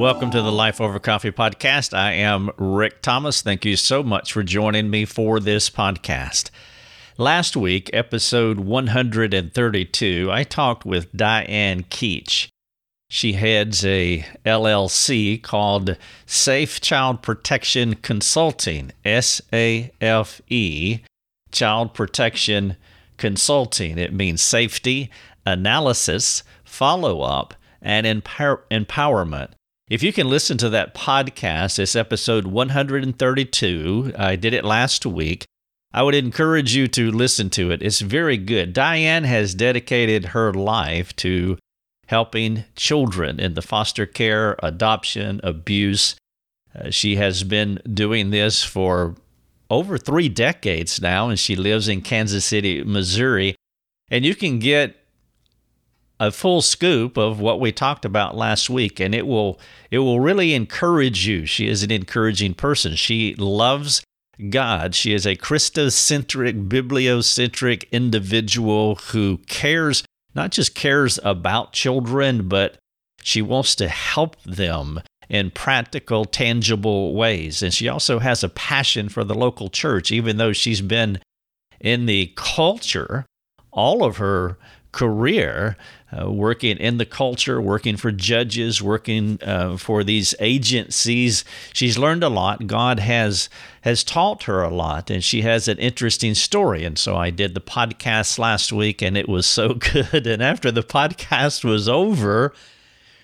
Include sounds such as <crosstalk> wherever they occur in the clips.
Welcome to the Life Over Coffee podcast. I am Rick Thomas. Thank you so much for joining me for this podcast. Last week, episode 132, I talked with Diane Keach. She heads a LLC called Safe Child Protection Consulting, S A F E, Child Protection Consulting. It means safety, analysis, follow up, and empower- empowerment. If you can listen to that podcast, it's episode 132. I did it last week. I would encourage you to listen to it. It's very good. Diane has dedicated her life to helping children in the foster care, adoption, abuse. Uh, she has been doing this for over three decades now, and she lives in Kansas City, Missouri. And you can get a full scoop of what we talked about last week and it will it will really encourage you. She is an encouraging person. She loves god. She is a christocentric bibliocentric individual who cares not just cares about children but she wants to help them in practical tangible ways. And she also has a passion for the local church even though she's been in the culture all of her career uh, working in the culture, working for judges, working uh, for these agencies. She's learned a lot. God has has taught her a lot, and she has an interesting story. And so I did the podcast last week, and it was so <laughs> good. And after the podcast was over,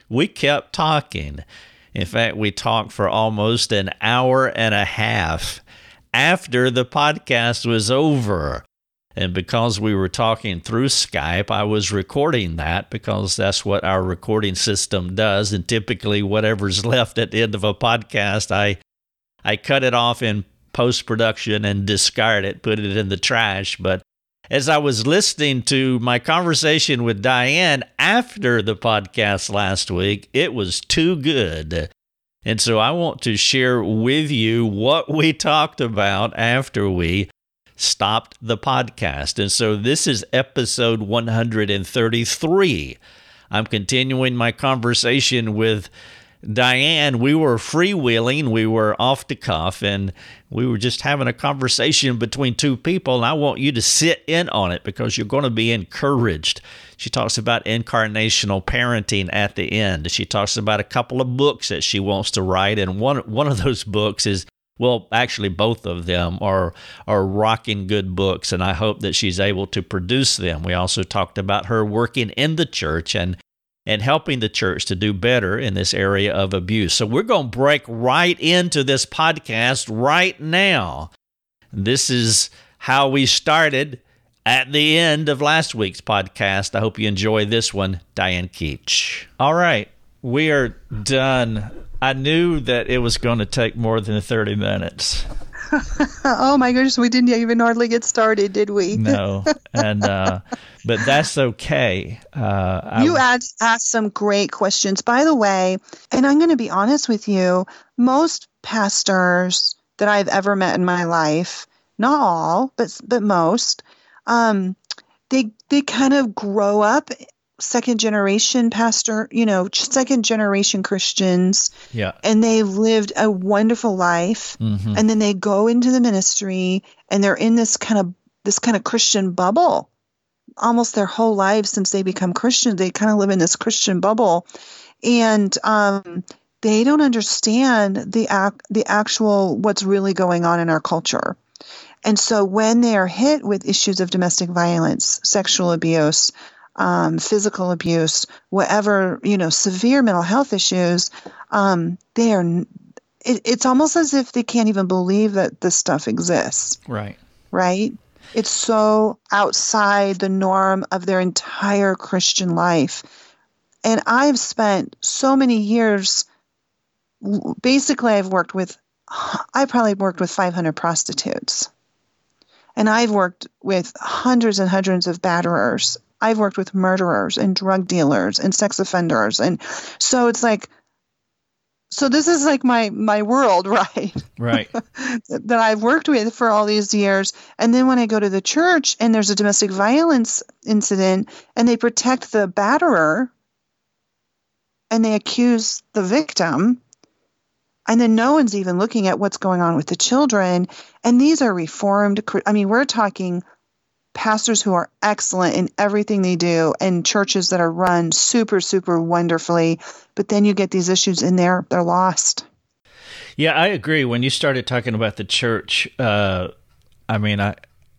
we kept talking. In fact, we talked for almost an hour and a half after the podcast was over. And because we were talking through Skype, I was recording that because that's what our recording system does. And typically, whatever's <laughs> left at the end of a podcast, I, I cut it off in post production and discard it, put it in the trash. But as I was listening to my conversation with Diane after the podcast last week, it was too good. And so I want to share with you what we talked about after we stopped the podcast. And so this is episode 133. I'm continuing my conversation with Diane. We were freewheeling, we were off the cuff, and we were just having a conversation between two people. And I want you to sit in on it because you're going to be encouraged. She talks about incarnational parenting at the end. She talks about a couple of books that she wants to write, and one one of those books is well, actually, both of them are are rocking good books, and I hope that she's able to produce them. We also talked about her working in the church and and helping the church to do better in this area of abuse. So we're going to break right into this podcast right now. This is how we started at the end of last week's podcast. I hope you enjoy this one, Diane Keach. All right, we are done I knew that it was going to take more than 30 minutes. <laughs> oh my goodness, we didn't even hardly get started, did we? no, and uh, but that's okay. Uh, you asked, asked some great questions, by the way, and I'm going to be honest with you. Most pastors that I've ever met in my life, not all, but but most, um, they they kind of grow up second generation pastor, you know, second generation Christians. Yeah. And they've lived a wonderful life. Mm-hmm. And then they go into the ministry and they're in this kind of this kind of Christian bubble. Almost their whole lives since they become Christian, they kind of live in this Christian bubble. And um, they don't understand the ac- the actual what's really going on in our culture. And so when they are hit with issues of domestic violence, sexual abuse, um, physical abuse, whatever, you know, severe mental health issues, um, they are, it, it's almost as if they can't even believe that this stuff exists. Right. Right. It's so outside the norm of their entire Christian life. And I've spent so many years, basically, I've worked with, I probably worked with 500 prostitutes. And I've worked with hundreds and hundreds of batterers I've worked with murderers and drug dealers and sex offenders. And so it's like, so this is like my my world <laughs> right right <laughs> that i've worked with for all these years and then when i go to the church and there's a domestic violence incident and they protect the batterer and they accuse the victim. And then no one's even looking at what's going on with the children. And these are reformed. I mean, we're talking pastors who are excellent in everything they do and churches that are run super, super wonderfully. But then you get these issues in there, they're lost. Yeah, I agree. When you started talking about the church, uh, I mean, I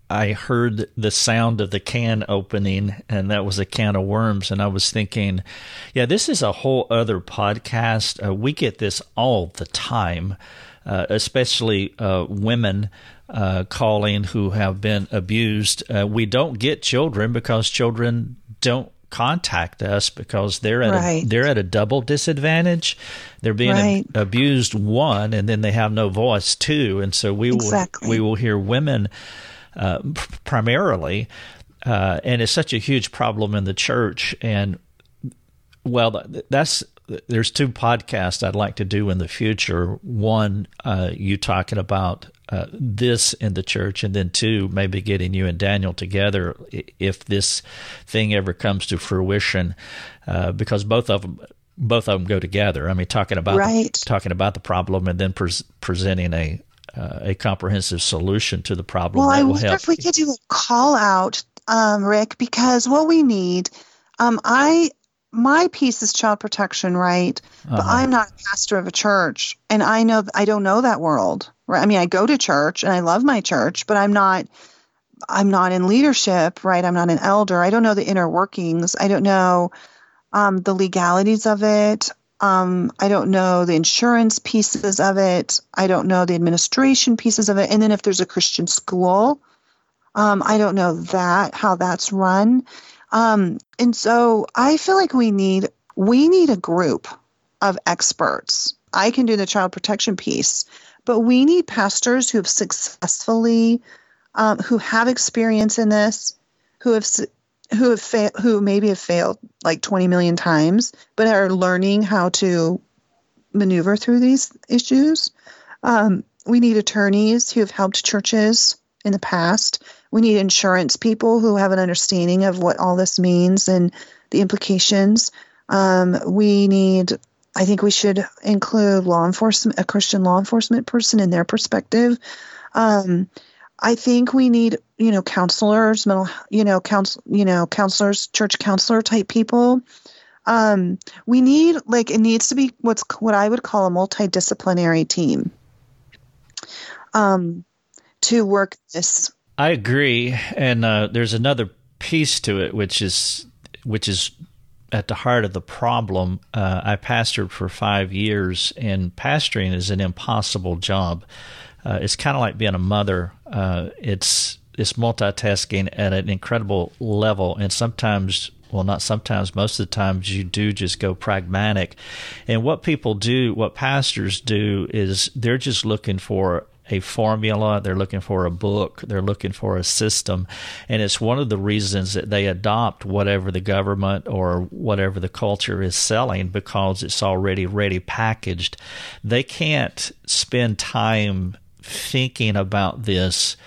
I heard the sound of the can opening, and that was a can of worms. And I was thinking, yeah, this is a whole other podcast. Uh, we get this all the time, uh, especially uh, women uh, calling who have been abused. Uh, we don't get children because children don't contact us because they're at right. a, they're at a double disadvantage. They're being right. a, abused one, and then they have no voice two, and so we exactly. will we will hear women uh, primarily, uh, and it's such a huge problem in the church. And well, that's there's two podcasts I'd like to do in the future. One, uh, you talking about uh, this in the church, and then two, maybe getting you and Daniel together if this thing ever comes to fruition, uh, because both of them both of them go together. I mean, talking about right. the, talking about the problem and then pre- presenting a uh, a comprehensive solution to the problem. Well, I wonder if we could do a call out, um, Rick, because what we need, um, I my piece is child protection, right? Uh-huh. But I'm not a pastor of a church, and I know I don't know that world. Right? I mean, I go to church and I love my church, but I'm not. I'm not in leadership, right? I'm not an elder. I don't know the inner workings. I don't know um, the legalities of it. Um, I don't know the insurance pieces of it. I don't know the administration pieces of it. And then if there's a Christian school, um, I don't know that how that's run. Um, and so I feel like we need we need a group of experts. I can do the child protection piece, but we need pastors who have successfully, um, who have experience in this, who have who have fa- who maybe have failed like 20 million times, but are learning how to maneuver through these issues. Um, we need attorneys who have helped churches in the past. We need insurance people who have an understanding of what all this means and the implications. Um, we need, I think we should include law enforcement, a Christian law enforcement person in their perspective. Um, I think we need, you know, counselors, mental, you know, counsel, you know, counselors, church counselor type people. Um, we need like it needs to be what's what I would call a multidisciplinary team. Um, to work this. I agree, and uh, there's another piece to it, which is which is at the heart of the problem. Uh, I pastored for five years, and pastoring is an impossible job uh, it's kind of like being a mother. Uh, it's it's multitasking at an incredible level, and sometimes well, not sometimes, most of the times you do just go pragmatic. And what people do, what pastors do, is they're just looking for a formula, they're looking for a book, they're looking for a system. And it's one of the reasons that they adopt whatever the government or whatever the culture is selling because it's already ready packaged. They can't spend time thinking about this,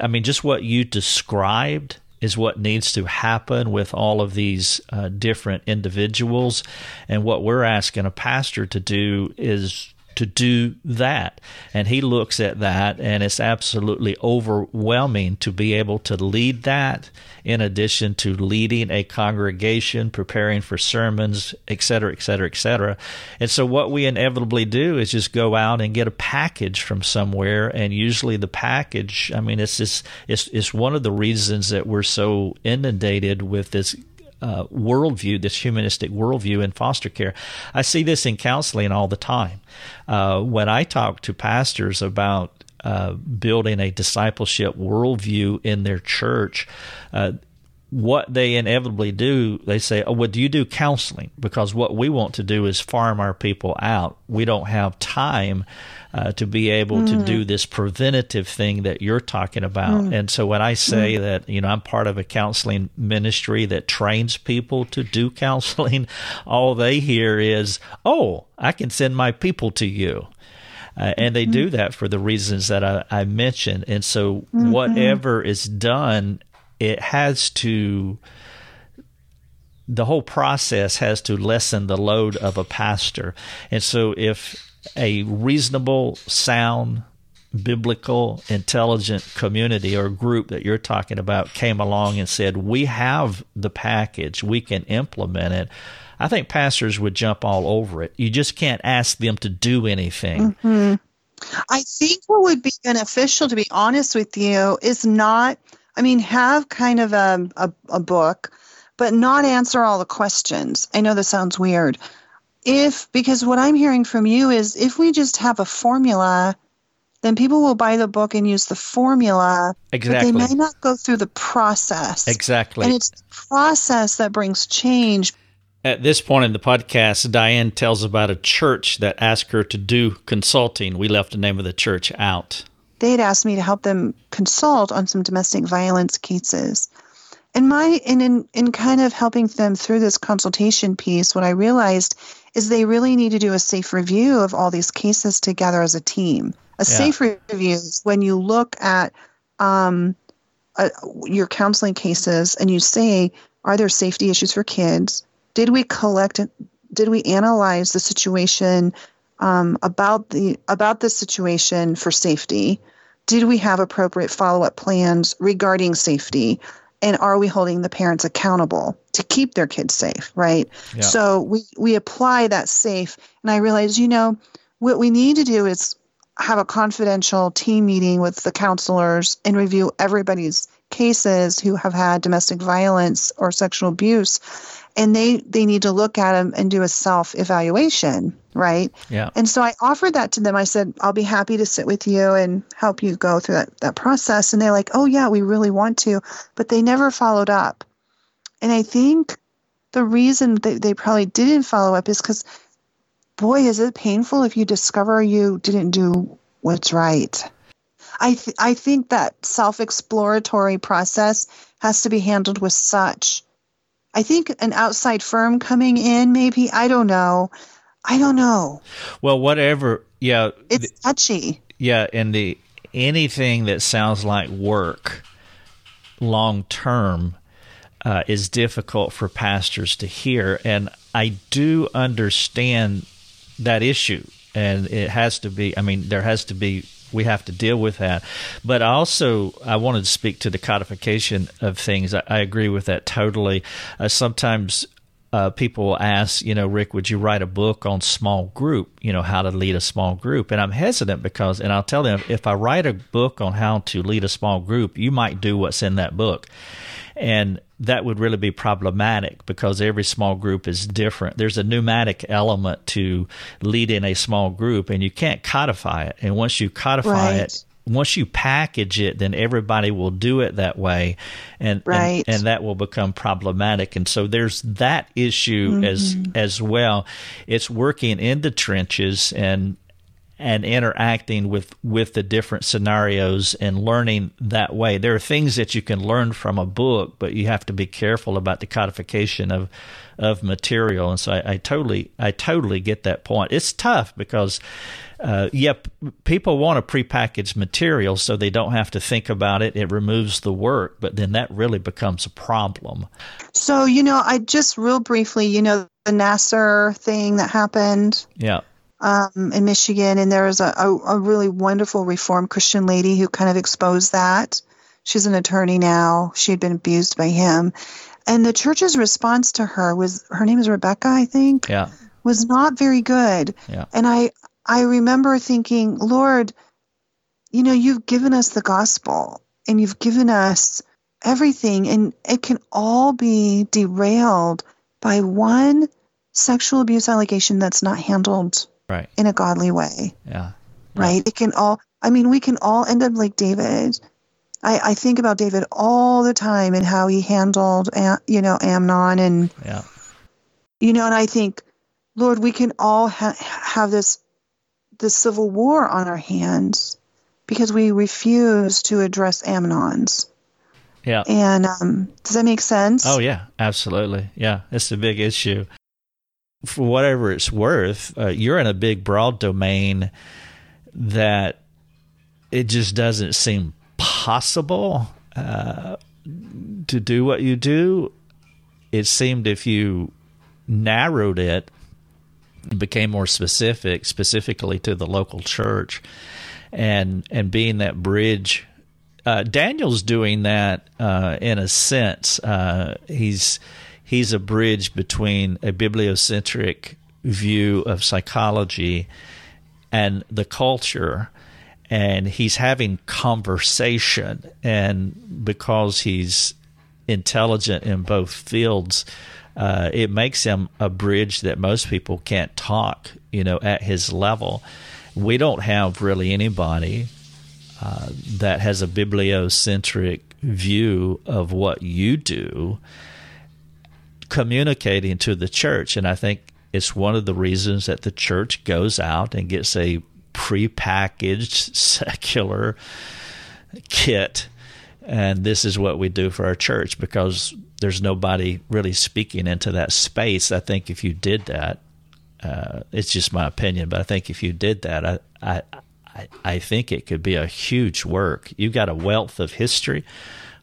I mean, just what you described is what needs to happen with all of these uh, different individuals. And what we're asking a pastor to do is to do that. And he looks at that, and it's absolutely overwhelming to be able to lead that, in addition to leading a congregation, preparing for sermons, et cetera, et cetera, et cetera. And so, what we inevitably do is just go out and get a package from somewhere, and usually the package, I mean, it's just, it's, it's one of the reasons that we're so inundated with this uh, worldview, this humanistic worldview in foster care. I see this in counseling all the time. Uh, when I talk to pastors about uh, building a discipleship worldview in their church, uh, what they inevitably do, they say, Oh, well, do you do counseling? Because what we want to do is farm our people out. We don't have time uh, to be able mm. to do mm. this preventative thing that you're talking about. Mm. And so when I say mm. that, you know, I'm part of a counseling ministry that trains people to do <laughs> counseling, all they hear is, Oh, I can send my people to you. Uh, and they do mm-hmm. that for the reasons that I, I mentioned. And so, mm-hmm. whatever is done it has to the whole process has to lessen the load of a pastor. And so if a reasonable, sound, biblical, intelligent community or group that you're talking about came along and said, We have the package, we can implement it. I think pastors would jump all over it. You just can't ask them to do anything. Mm-hmm. I think what would be beneficial, to be honest with you, is not, I mean, have kind of a, a, a book, but not answer all the questions. I know this sounds weird. If, because what I'm hearing from you is if we just have a formula, then people will buy the book and use the formula. Exactly. But they may not go through the process. Exactly. And it's the process that brings change. At this point in the podcast, Diane tells about a church that asked her to do consulting. We left the name of the church out. They had asked me to help them consult on some domestic violence cases. And my and in, in kind of helping them through this consultation piece, what I realized is they really need to do a safe review of all these cases together as a team. A yeah. safe review is when you look at um, uh, your counseling cases and you say, are there safety issues for kids? did we collect did we analyze the situation um, about the about the situation for safety did we have appropriate follow-up plans regarding safety? And are we holding the parents accountable to keep their kids safe right? Yeah. so we we apply that safe. And i realized you know what we need to do is have a confidential team meeting with the counselors and review everybody's cases who have had domestic violence or sexual abuse and they they need to look at them and do a self evaluation right? Yeah. And so i offered that to them. I said i'll be happy to sit with you and help you go through that, that process. And they're like oh yeah we really want to but they never followed up. And i think the reason that they probably didn't follow up is because boy is it painful if you discover you didn't do what's right. I th- i think that self exploratory process has to be handled with such I think an outside firm coming in, maybe. I don't know. I don't know. Well, whatever. Yeah. It's touchy. Yeah. And the anything that sounds like work long term uh, is difficult for pastors to hear. And I do understand that issue. And it has to be, I mean, there has to be we have to deal with that. But also, I wanted to speak to the codification of things. I, I agree with that totally. Uh, sometimes uh, people ask, you know, Rick, would you write a book on small group? You know, how to lead a small group? And I'm hesitant because, and I'll tell them, if I write a book on how to lead a small group, you might do what's in that book. And that would really be problematic because every small group is different. There's a pneumatic element to leading a small group, and you can't codify it. And once you codify right. it, once you package it, then everybody will do it that way, and right. and, and, that will become problematic. And so there's that issue mm-hmm. as as well. It's working in the trenches and and interacting with with the different scenarios and learning that way. There are things that you can learn from a book, but you have to be careful about the codification of of material. And so I, I totally I totally get that point. It's tough because. Uh, yep, people want a prepackaged material so they don't have to think about it. It removes the work, but then that really becomes a problem. So, you know, I just real briefly, you know, the Nassar thing that happened. Yeah um, in Michigan, and there was a, a, a really wonderful Reformed Christian lady who kind of exposed that. She's an attorney now. She had been abused by him, and the church's response to her was her name is Rebecca, I think. Yeah. Was not very good. Yeah. And I I remember thinking, Lord, you know, you've given us the gospel and you've given us everything, and it can all be derailed by one sexual abuse allegation that's not handled right. in a godly way. Yeah. Right. Yeah. It can all, I mean, we can all end up like David. I, I think about David all the time and how he handled, uh, you know, Amnon and, yeah. you know, and I think, Lord, we can all ha- have this, this civil war on our hands because we refuse to address Amnon's. Yeah. And um, does that make sense? Oh yeah, absolutely. Yeah, it's a big issue for whatever it's worth, uh, you're in a big, broad domain that it just doesn't seem possible uh, to do what you do. it seemed if you narrowed it, became more specific, specifically to the local church, and and being that bridge. Uh, Daniel's doing that uh, in a sense. Uh, he's he's a bridge between a bibliocentric view of psychology and the culture and he's having conversation and because he's intelligent in both fields uh, it makes him a bridge that most people can't talk you know at his level. We don't have really anybody uh, that has a bibliocentric view of what you do communicating to the church. And i think it's one of the reasons that the church goes out and gets a prepackaged <laughs> secular kit and this is what we do for our church because there's nobody really speaking into that space. I think if you did that, uh, it's just my opinion, but I think if you did that, I, I, I, think it could be a huge work. You've got a wealth of history,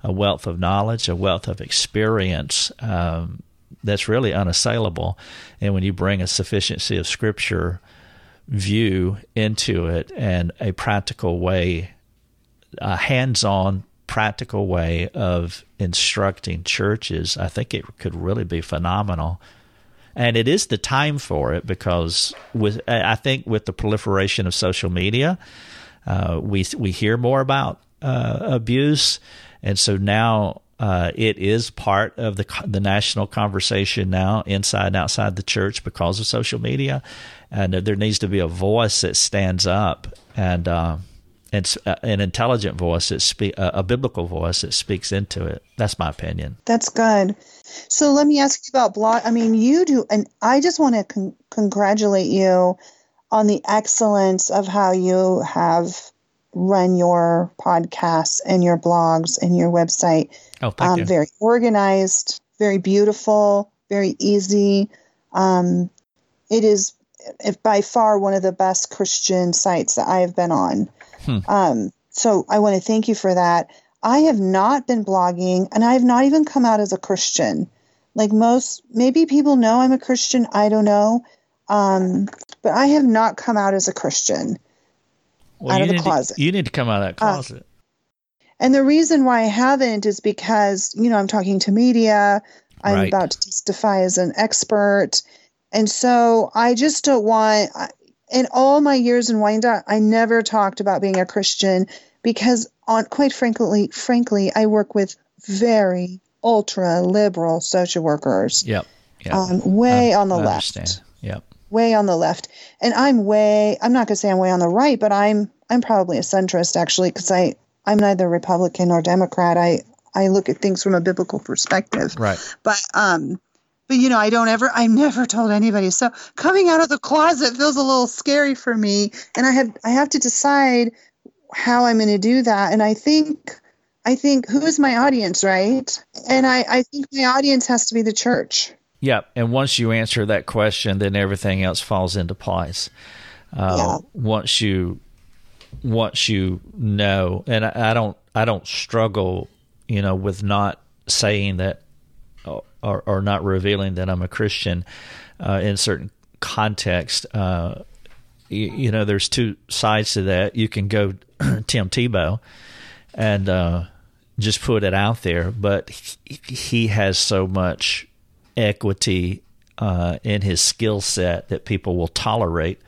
a wealth of knowledge, a wealth of experience um, that's really unassailable. And when you bring a sufficiency of Scripture view into it and a practical way, a hands on practical way of instructing churches, I think it could really be phenomenal. And it is the time for it because with I think with the proliferation of social media, uh, we we hear more about uh, abuse, and so now uh, it is part of the the national conversation now, inside and outside the church, because of social media, and there needs to be a voice that stands up and uh, it's uh, an intelligent voice that speak a biblical voice that speaks into it. That's my opinion. That's good. So let me ask you about blog. I mean, you do, and I just want to con- congratulate you on the excellence of how you have run your podcasts and your blogs and your website. Oh, thank um, you. Very organized, very beautiful, very easy. Um, it is by far one of the best Christian sites that I have been on. Hmm. Um, so I want to thank you for that. I have not been blogging and I have not even come out as a Christian. Like most, maybe people know I'm a Christian. I don't know. Um, but I have not come out as a Christian well, out of the closet. To, you need to come out of that uh, closet. Uh, and the reason why I haven't is because, you know, I'm talking to media. I'm right. about to testify as an expert. And so I just don't want, in all my years in Wyandotte, I never talked about being a Christian because, on quite frankly, frankly, I work with very ultra liberal social workers. Yep. yep. Um, way on the I left. Understand. Yep. Way on the left, and I'm way. I'm not going to say I'm way on the right, but I'm I'm probably a centrist actually because I I'm neither Republican nor Democrat. I I look at things from a biblical perspective. Right. But um, but you know, I don't ever, I never told anybody. So coming out of the closet feels a little scary for me, and I have, I have to decide how I'm going to do that. And I think, I think who is my audience, right? And I, I think my audience has to be the church. Yeah, and once you answer that question, then everything else falls into place. Uh, yeah. Once you, once you know, and I, I don't, I don't struggle, you know, with not saying that or, or not revealing that I'm a Christian uh, in certain context. Uh, you, you, know, there's two sides to that. You can go <clears throat> Tim Tebow and uh, just put it out there, but he, he has so much equity uh, in his skill set that people will tolerate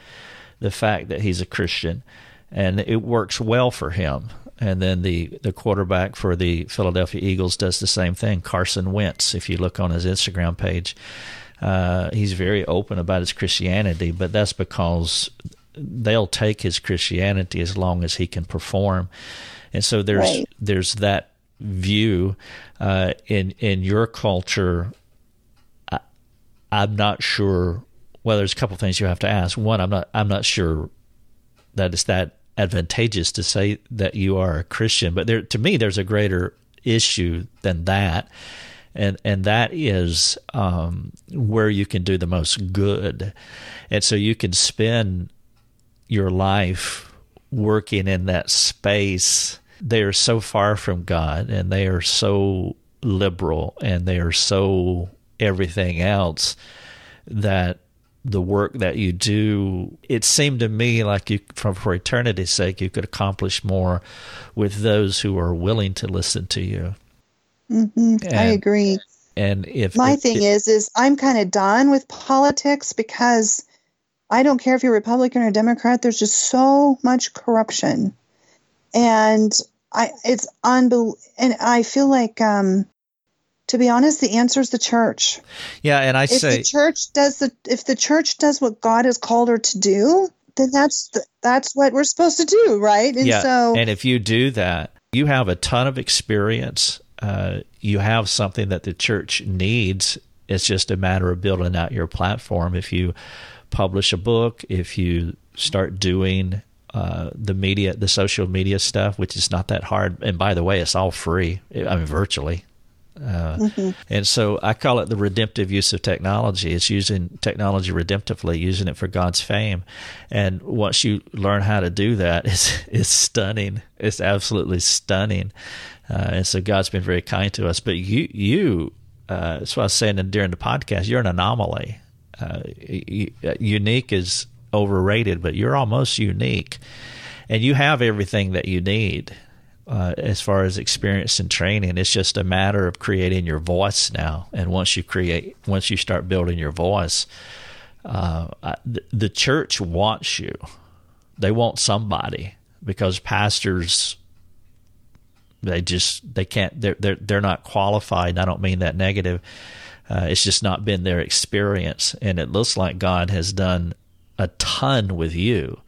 the fact that he's a Christian, and it works well for him. And then the, the quarterback for the Philadelphia Eagles does the same thing. Carson Wentz, if you look on his Instagram page, uh, he's very open about his Christianity, but that's because they'll take his Christianity as long as he can perform. And so there's right. there's that view uh, in in your culture. I, I'm not sure. Well, there's a couple things you have to ask. One, I'm not I'm not sure that it's that advantageous to say that you are a Christian, but there to me there's a greater issue than that, and and that is um, where you can do the most good, and so you can spend your life working in that space. They are so far from God, and they are so liberal, and they are so everything else that the work that you do, it seemed to me like you, for, for eternity's sake, you could accomplish more with those who are willing to listen to you. Mm-hmm. And, I agree. And if my if, thing if, is, is I'm kind of done with politics because I don't care if you're Republican or Democrat. There's just so much corruption, and I it's unbel and I feel like um, to be honest, the answer is the church. Yeah, and I if say the church does the if the church does what God has called her to do, then that's the, that's what we're supposed to do, right? And yeah, so and if you do that, you have a ton of experience. Uh, you have something that the church needs. It's just a matter of building out your platform. If you publish a book, if you start doing uh, the media, the social media stuff, which is not that hard. And by the way, it's all free. I mean, virtually. Uh, mm-hmm. And so I call it the redemptive use of technology. It's using technology redemptively, using it for God's fame. And once you learn how to do that, <laughs> it's, it's stunning. It's absolutely stunning. Uh, and so God's been very kind to us. But you, you, uh, that's what I was saying during the podcast. You're an anomaly. Uh, unique is overrated, but you're almost unique, and you have everything that you need uh, as far as experience and training. It's just a matter of creating your voice now. And once you create, once you start building your voice, uh, the, the church wants you. They want somebody because pastors they just they can't they're they're they're not qualified. I don't mean that negative. Uh, it's just not been their experience, and it looks like God has done a ton with you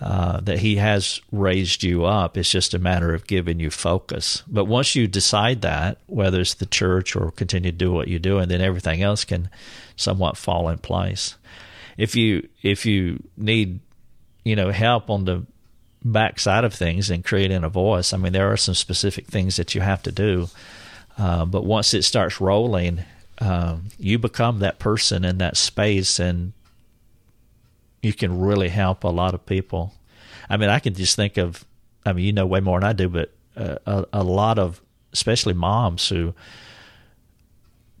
uh, that he has raised you up. It's just a matter of giving you focus. But once you decide that, whether it's the church or continue to do what you do, and then everything else can somewhat fall in place. If you if you need you know help on the backside of things and creating a voice, I mean there are some specific things that you have to do. Uh, but once it starts rolling, um, you become that person in that space, and you can really help a lot of people. I mean, I can just think of, I mean, you know way more than I do, but uh, a, a lot of, especially moms who,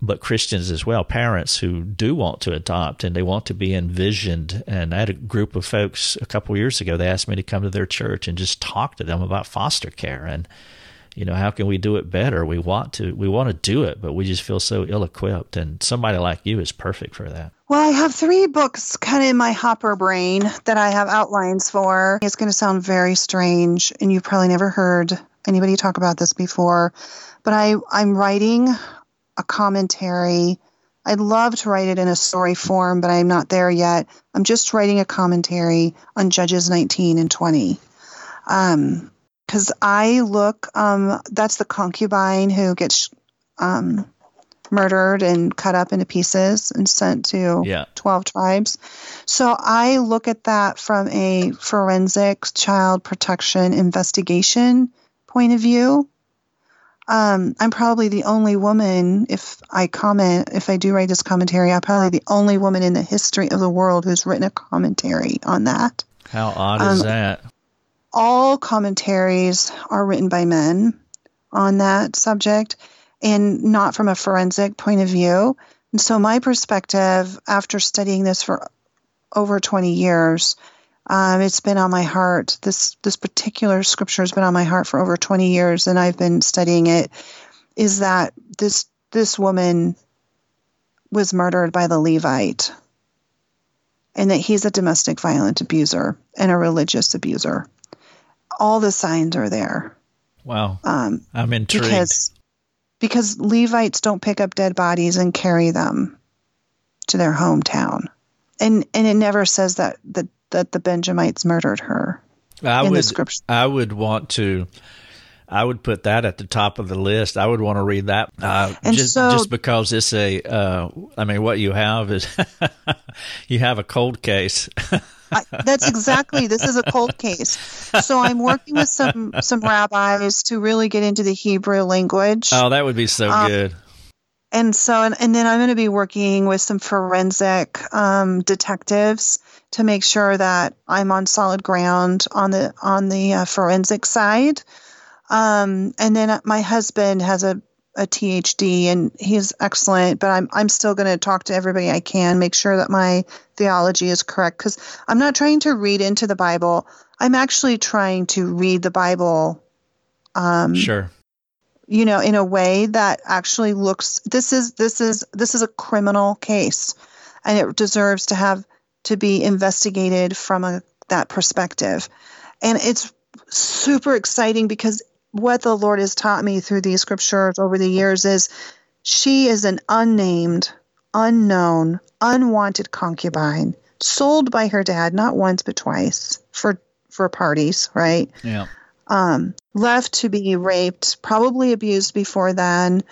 but Christians as well, parents who do want to adopt and they want to be envisioned. And I had a group of folks a couple years ago. They asked me to come to their church and just talk to them about foster care and you know how can we do it better we want to we want to do it but we just feel so ill equipped and somebody like you is perfect for that well, I have three books kind of in my hopper brain that I have outlines for. It's going to sound very strange, and you've probably never heard anybody talk about this before, but I, I'm writing a commentary. I'd love to write it in a story form, but I'm not there yet. I'm just writing a commentary on Judges 19 and 20. Um, because I look, um, that's the concubine who gets um, murdered and cut up into pieces and sent to yeah. 12 tribes. So I look at that from a forensic child protection investigation point of view. Um, I'm probably the only woman, if I comment, if I do write this commentary, I'm probably the only woman in the history of the world who's written a commentary on that. How odd um, is that? All commentaries are written by men on that subject and not from a forensic point of view. And so, my perspective after studying this for over 20 years, um, it's been on my heart. This this particular scripture has been on my heart for over 20 years, and I've been studying it. Is that this this woman was murdered by the Levite, and that he's a domestic violent abuser and a religious abuser. All the signs are there. Wow. Um, I'm intrigued. Because because Levites don't pick up dead bodies and carry them to their hometown. And and it never says that that, that the Benjamites murdered her I in would. I would want to I would put that at the top of the list. I would want to read that uh, just so, just because it's a. Uh, I mean, what you have is <laughs> you have a cold case. <laughs> I, that's exactly. This is a cold case. So I'm working with some some rabbis to really get into the Hebrew language. Oh, that would be so um, good. And so, and, and then I'm going to be working with some forensic um, detectives to make sure that I'm on solid ground on the on the uh, forensic side. Um, and then my husband has a a THD, and he's excellent. But I'm I'm still going to talk to everybody I can, make sure that my theology is correct, because I'm not trying to read into the Bible. I'm actually trying to read the Bible. Um, sure. You know, in a way that actually looks. This is this is this is a criminal case, and it deserves to have to be investigated from a that perspective, and it's super exciting because what the Lord has taught me through these scriptures over the years is she is an unnamed, unknown, unwanted concubine, sold by her dad not once but twice for for parties, right? Yeah. Um, left to be raped, probably abused before then,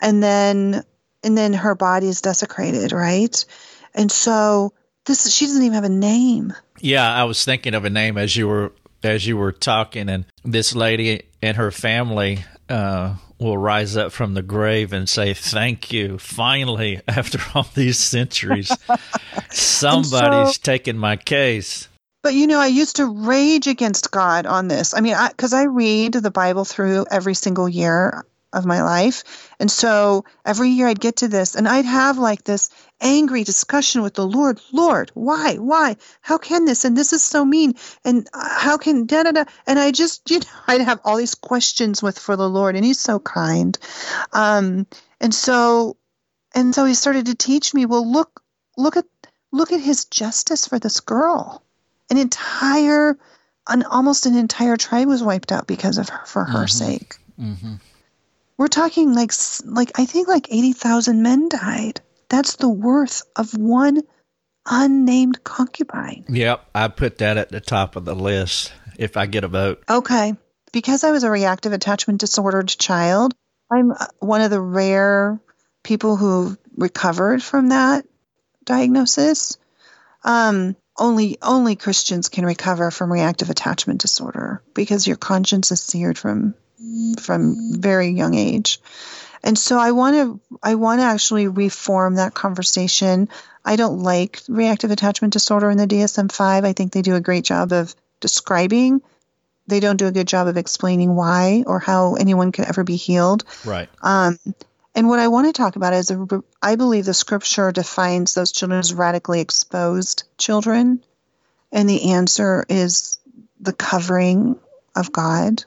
and then and then her body is desecrated, right? And so this she doesn't even have a name. Yeah, I was thinking of a name as you were as you were talking, and this lady and her family uh, will rise up from the grave and say, "Thank you, finally, <laughs> after all these centuries, <laughs> somebody's so, taken my case." But you know, I used to rage against God on this. I mean, because I, I read the Bible through every single year of my life. And so every year I'd get to this and I'd have like this angry discussion with the Lord. Lord, why? Why? How can this? And this is so mean. And uh, how can da da da? And I just, <laughs> you know, I'd have all these questions with for the Lord, and He's so kind. Um, and so, and so He started to teach me. Well, look, look at, look at His justice for this girl. An entire, an almost an entire tribe was wiped out because of her, for her mm-hmm. sake. Mm-hmm. We're talking like, like I think like eighty thousand men died. That's the worth of one unnamed concubine. Yep, I put that at the top of the list if I get a vote. Okay. Because I was a reactive attachment disordered child, I'm uh, one of the rare people who recovered from that diagnosis. Um, only only Christians can recover from reactive attachment disorder because your conscience is seared from from very young age. And so I want to I want to actually reform that conversation. I don't like reactive attachment disorder in the DSM-5. I think they do a great job of describing. They don't do a good job of explaining why or how anyone could ever be healed. Right. Um, and what I want to talk about is a, I believe the scripture defines those children as radically exposed children. And the answer is the covering of God.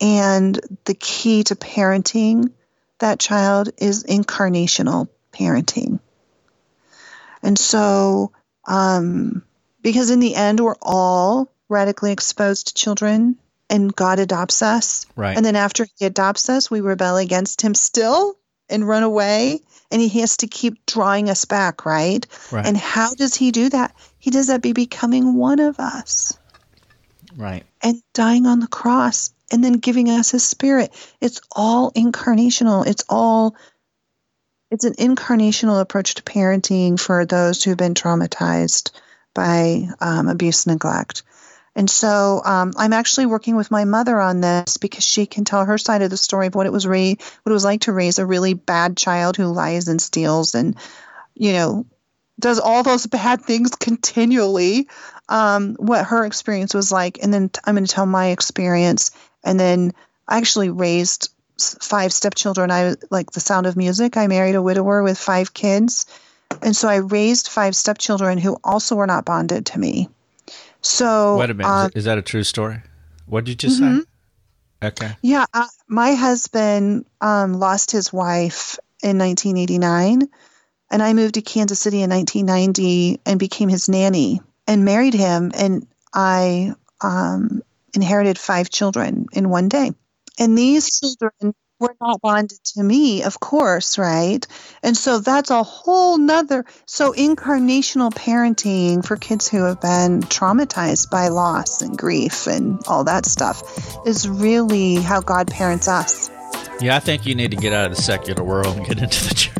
And the key to parenting that child is incarnational parenting. And so, um, because in the end, we're all radically exposed children and God adopts us. Right. And then after he adopts us, we rebel against him still and run away. And he has to keep drawing us back, right? right. And how does he do that? He does that by becoming one of us. Right. And dying on the cross and then giving us his spirit. It's all incarnational. It's all it's an incarnational approach to parenting for those who've been traumatized by um, abuse neglect. And so um, I'm actually working with my mother on this because she can tell her side of the story of what it was re- what it was like to raise a really bad child who lies and steals and you know does all those bad things continually. Um, what her experience was like, and then i I'm going to tell my experience and then I actually raised five stepchildren. I like the sound of music. I married a widower with five kids. And so I raised five stepchildren who also were not bonded to me. So wait a minute, uh, is that a true story? What did you just mm-hmm. say? Okay. Yeah, uh, my husband um, lost his wife in 1989, and I moved to Kansas City in 1990 and became his nanny and married him. And I um, inherited five children in one day. And these children were not bonded to me, of course, right? And so that's a whole nother. So, incarnational parenting for kids who have been traumatized by loss and grief and all that stuff is really how God parents us. Yeah, I think you need to get out of the secular world and get into the church.